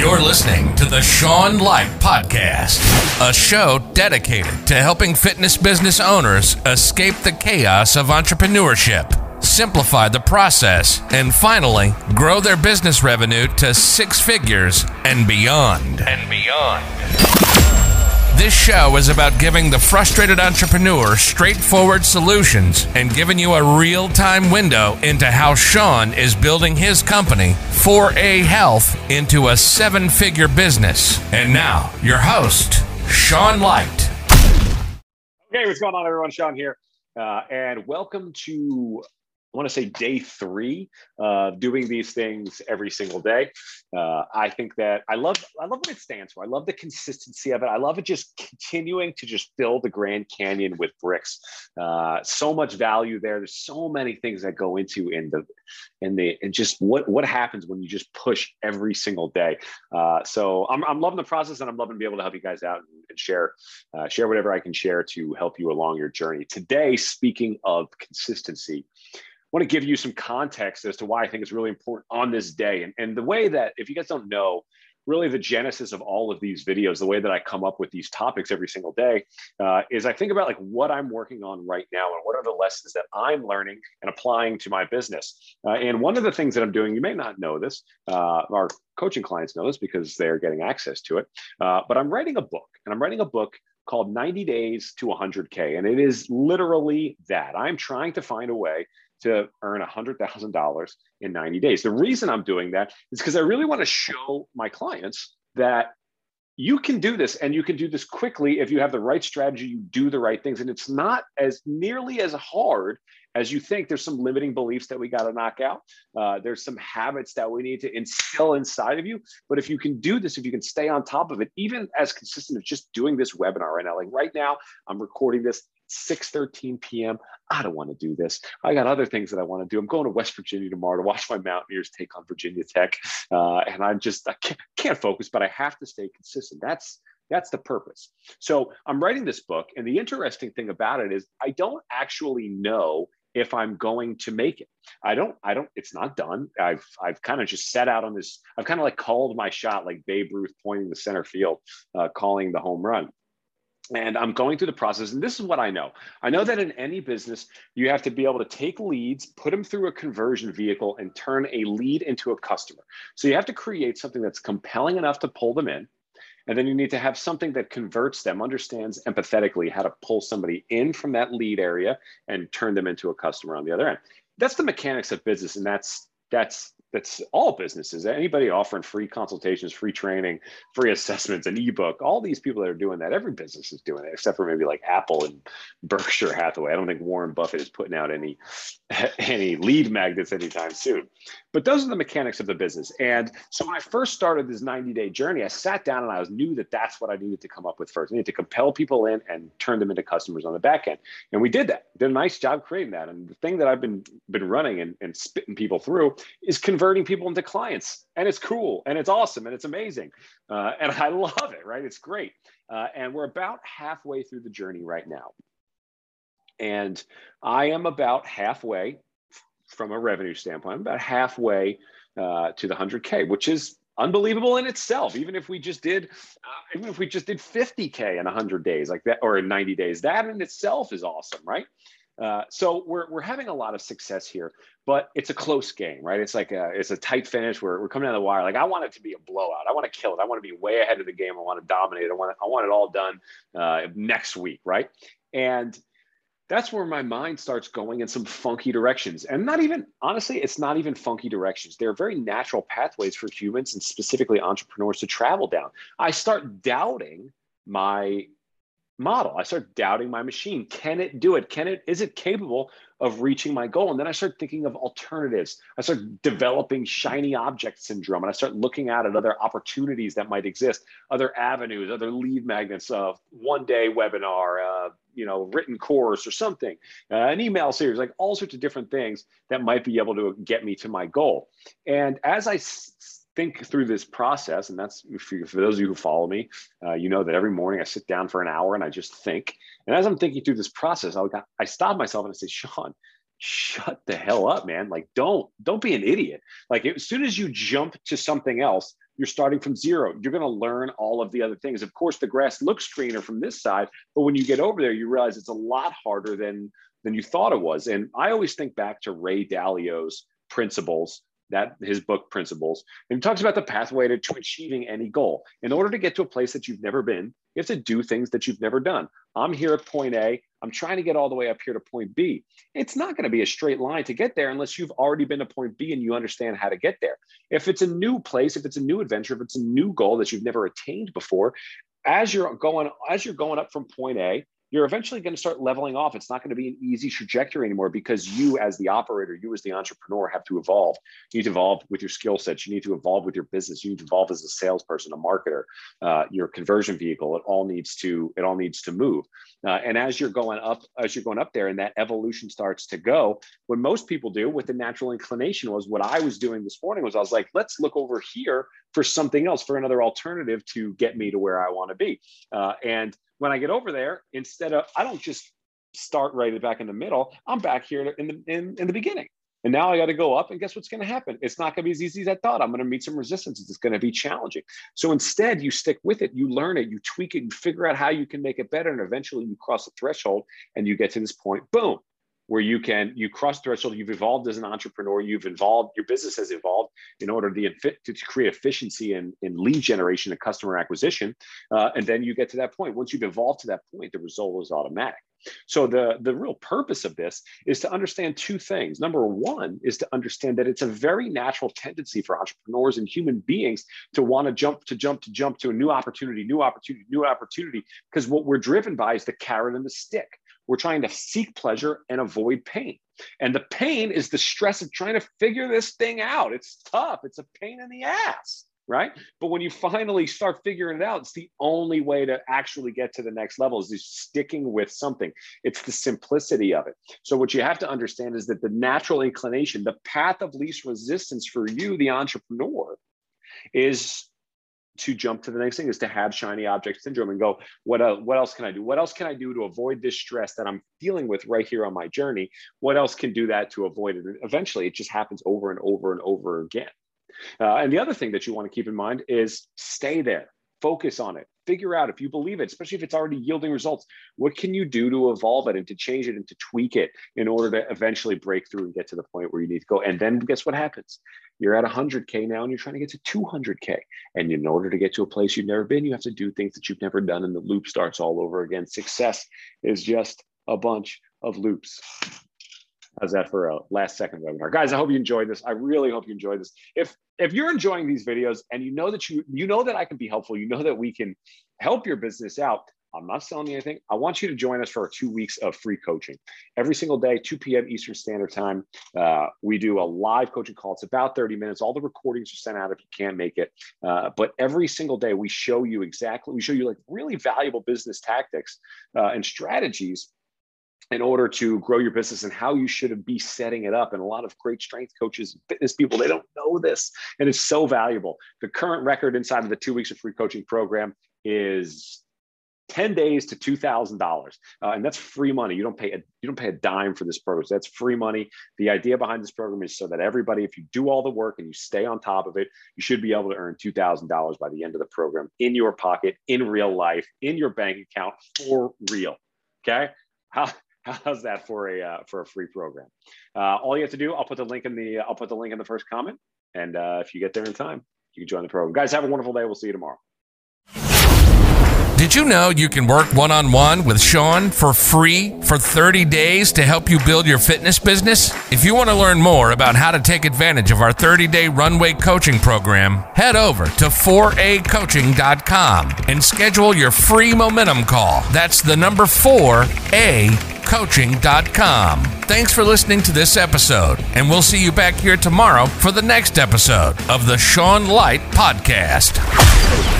You're listening to the Sean Light Podcast, a show dedicated to helping fitness business owners escape the chaos of entrepreneurship, simplify the process, and finally grow their business revenue to six figures and beyond. And beyond. This show is about giving the frustrated entrepreneur straightforward solutions and giving you a real time window into how Sean is building his company, 4A Health, into a seven figure business. And now, your host, Sean Light. Hey, what's going on, everyone? Sean here. Uh, and welcome to I want to say day three uh, doing these things every single day. Uh, I think that I love I love what it stands for. I love the consistency of it. I love it just continuing to just fill the Grand Canyon with bricks. Uh, so much value there. There's so many things that go into in the in the and just what what happens when you just push every single day. Uh, so I'm I'm loving the process and I'm loving to be able to help you guys out and, and share uh, share whatever I can share to help you along your journey. Today, speaking of consistency want to give you some context as to why I think it's really important on this day. And, and the way that, if you guys don't know, really the genesis of all of these videos, the way that I come up with these topics every single day, uh, is I think about like what I'm working on right now and what are the lessons that I'm learning and applying to my business. Uh, and one of the things that I'm doing, you may not know this, uh, our coaching clients know this because they're getting access to it, uh, but I'm writing a book and I'm writing a book called 90 Days to 100K. And it is literally that. I'm trying to find a way to earn $100,000 in 90 days. The reason I'm doing that is because I really want to show my clients that you can do this and you can do this quickly if you have the right strategy, you do the right things. And it's not as nearly as hard as you think. There's some limiting beliefs that we got to knock out. Uh, there's some habits that we need to instill inside of you. But if you can do this, if you can stay on top of it, even as consistent as just doing this webinar right now, like right now, I'm recording this 6:13 p.m. I don't want to do this. I got other things that I want to do. I'm going to West Virginia tomorrow to watch my Mountaineers take on Virginia Tech, uh, and I'm just I can't, can't focus, but I have to stay consistent. That's that's the purpose. So I'm writing this book, and the interesting thing about it is I don't actually know if I'm going to make it. I don't, I don't, it's not done. I've, I've kind of just set out on this. I've kind of like called my shot, like Babe Ruth pointing the center field, uh, calling the home run and I'm going through the process. And this is what I know I know that in any business, you have to be able to take leads, put them through a conversion vehicle, and turn a lead into a customer. So you have to create something that's compelling enough to pull them in. And then you need to have something that converts them, understands empathetically how to pull somebody in from that lead area and turn them into a customer on the other end. That's the mechanics of business. And that's that's that's all businesses anybody offering free consultations free training free assessments an ebook all these people that are doing that every business is doing it except for maybe like apple and berkshire hathaway. I don't think warren buffett is putting out any any lead magnets anytime soon. But those are the mechanics of the business. And so when i first started this 90 day journey i sat down and i was knew that that's what i needed to come up with first. I needed to compel people in and turn them into customers on the back end. And we did that. Did a nice job creating that. And the thing that i've been been running and, and spitting people through is converting people into clients and it's cool and it's awesome and it's amazing uh, and i love it right? It's great. Uh, and we're about halfway through the journey right now. And i am about halfway from a revenue standpoint i'm about halfway uh, to the 100k which is unbelievable in itself. Even if we just did uh, even if we just did 50k in 100 days like that or in 90 days that in itself is awesome right uh, so we're, we're having a lot of success here, but it's a close game, right? It's like a, it's a tight finish. We're, we're coming down the wire. Like I want it to be a blowout. I want to kill it. I want to be way ahead of the game. I want to dominate. I want I want it all done uh, next week, right? And that's where my mind starts going in some funky directions. And not even, honestly, it's not even funky directions. They're very natural pathways for humans and specifically entrepreneurs to travel down. I start doubting my model. I start doubting my machine. Can it do it? Can it, is it capable of reaching my goal? And then I start thinking of alternatives. I start developing shiny object syndrome and I start looking at, at other opportunities that might exist, other avenues, other lead magnets, of one day webinar, uh, you know, written course or something, uh, an email series, like all sorts of different things that might be able to get me to my goal. And as I s- think through this process, and that's for, those of you who follow me, uh, you know that every morning I sit down for an hour and I just think. And as I'm thinking through this process, I'll, I stop myself and I say, Sean, shut the hell up, man. Like, don't don't be an idiot. Like, as soon as you jump to something else, you're starting from zero. You're going to learn all of the other things. Of course, the grass looks greener from this side, but when you get over there, you realize it's a lot harder than than you thought it was. And I always think back to Ray Dalio's principles that his book principles and he talks about the pathway to, to achieving any goal. In order to get to a place that you've never been you have to do things that you've never done. I'm here at point a. I'm trying to get all the way up here to point b. It's not going to be a straight line to get there unless you've already been to point b and you understand how to get there. If it's a new place if it's a new adventure if it's a new goal that you've never attained before as you're going as you're going up from point a you're eventually going to start leveling off. It's not going to be an easy trajectory anymore because you, as the operator, you as the entrepreneur, have to evolve. You need to evolve with your skill sets. You need to evolve with your business. You need to evolve as a salesperson, a marketer, uh, your conversion vehicle. It all needs to it all needs to move. Uh, and as you're going up, as you're going up there, and that evolution starts to go, what most people do with the natural inclination was what I was doing this morning was I was like, let's look over here for something else, for another alternative to get me to where I want to be. Uh, and when I get over there, instead of I don't just start right back in the middle. I'm back here in the in, in the beginning. And now I got to go up, and guess what's going to happen? It's not going to be as easy as I thought. I'm going to meet some resistance. It's going to be challenging. So instead, you stick with it, you learn it, you tweak it, you figure out how you can make it better, and eventually you cross the threshold and you get to this point. Boom, where you can you cross threshold you've evolved as an entrepreneur you've evolved your business has evolved in order to, to create efficiency in, in lead generation and customer acquisition uh, and then you get to that point. Once you've evolved to that point the result is automatic. So the the real purpose of this is to understand two things. Number one is to understand that it's a very natural tendency for entrepreneurs and human beings to want to jump to jump to jump to a new opportunity new opportunity new opportunity because what we're driven by is the carrot and the stick we're trying to seek pleasure and avoid pain. And the pain is the stress of trying to figure this thing out. It's tough, it's a pain in the ass, right? But when you finally start figuring it out, it's the only way to actually get to the next level is sticking with something. It's the simplicity of it. So, what you have to understand is that the natural inclination, the path of least resistance for you, the entrepreneur, is to jump to the next thing is to have shiny object syndrome and go, what, uh, what else can I do? What else can I do to avoid this stress that I'm dealing with right here on my journey? What else can do that to avoid it? And eventually, it just happens over and over and over again. Uh, and the other thing that you want to keep in mind is stay there, focus on it, figure out if you believe it, especially if it's already yielding results, what can you do to evolve it and to change it and to tweak it in order to eventually break through and get to the point where you need to go? And then guess what happens? You're at 100K now and you're trying to get to 200K. And in order to get to a place you've never been, you have to do things that you've never done. And the loop starts all over again. Success is just a bunch of loops. How's that for a last second webinar? Guys, I hope you enjoyed this. I really hope you enjoyed this. If if you're enjoying these videos and you know that you you know that I can be helpful, you know that we can help your business out. I'm not selling you anything. I want you to join us for our two weeks of free coaching. Every single day, 2 p.m. Eastern Standard Time, uh, we do a live coaching call. It's about 30 minutes. All the recordings are sent out if you can't make it. Uh, but every single day, we show you exactly, we show you like really valuable business tactics uh, and strategies in order to grow your business and how you should be setting it up. And a lot of great strength coaches, and fitness people, they don't know this. And it's so valuable. The current record inside of the two weeks of free coaching program is 10 days to $2000 uh, and that's free money you don't pay a you don't pay a dime for this program that's free money the idea behind this program is so that everybody if you do all the work and you stay on top of it you should be able to earn $2000 by the end of the program in your pocket in real life in your bank account for real okay how How's that for a uh, for a free program? Uh, all you have to do, I'll put the link in the I'll put the link in the first comment, and uh, if you get there in time, you can join the program. Guys, have a wonderful day. We'll see you tomorrow. Did you know you can work one on one with Sean for free for 30 days to help you build your fitness business? If you want to learn more about how to take advantage of our 30 day runway coaching program, head over to 4acoaching.com and schedule your free momentum call. That's the number 4A coaching.com. Thanks for listening to this episode, and we'll see you back here tomorrow for the next episode of the Sean Light Podcast.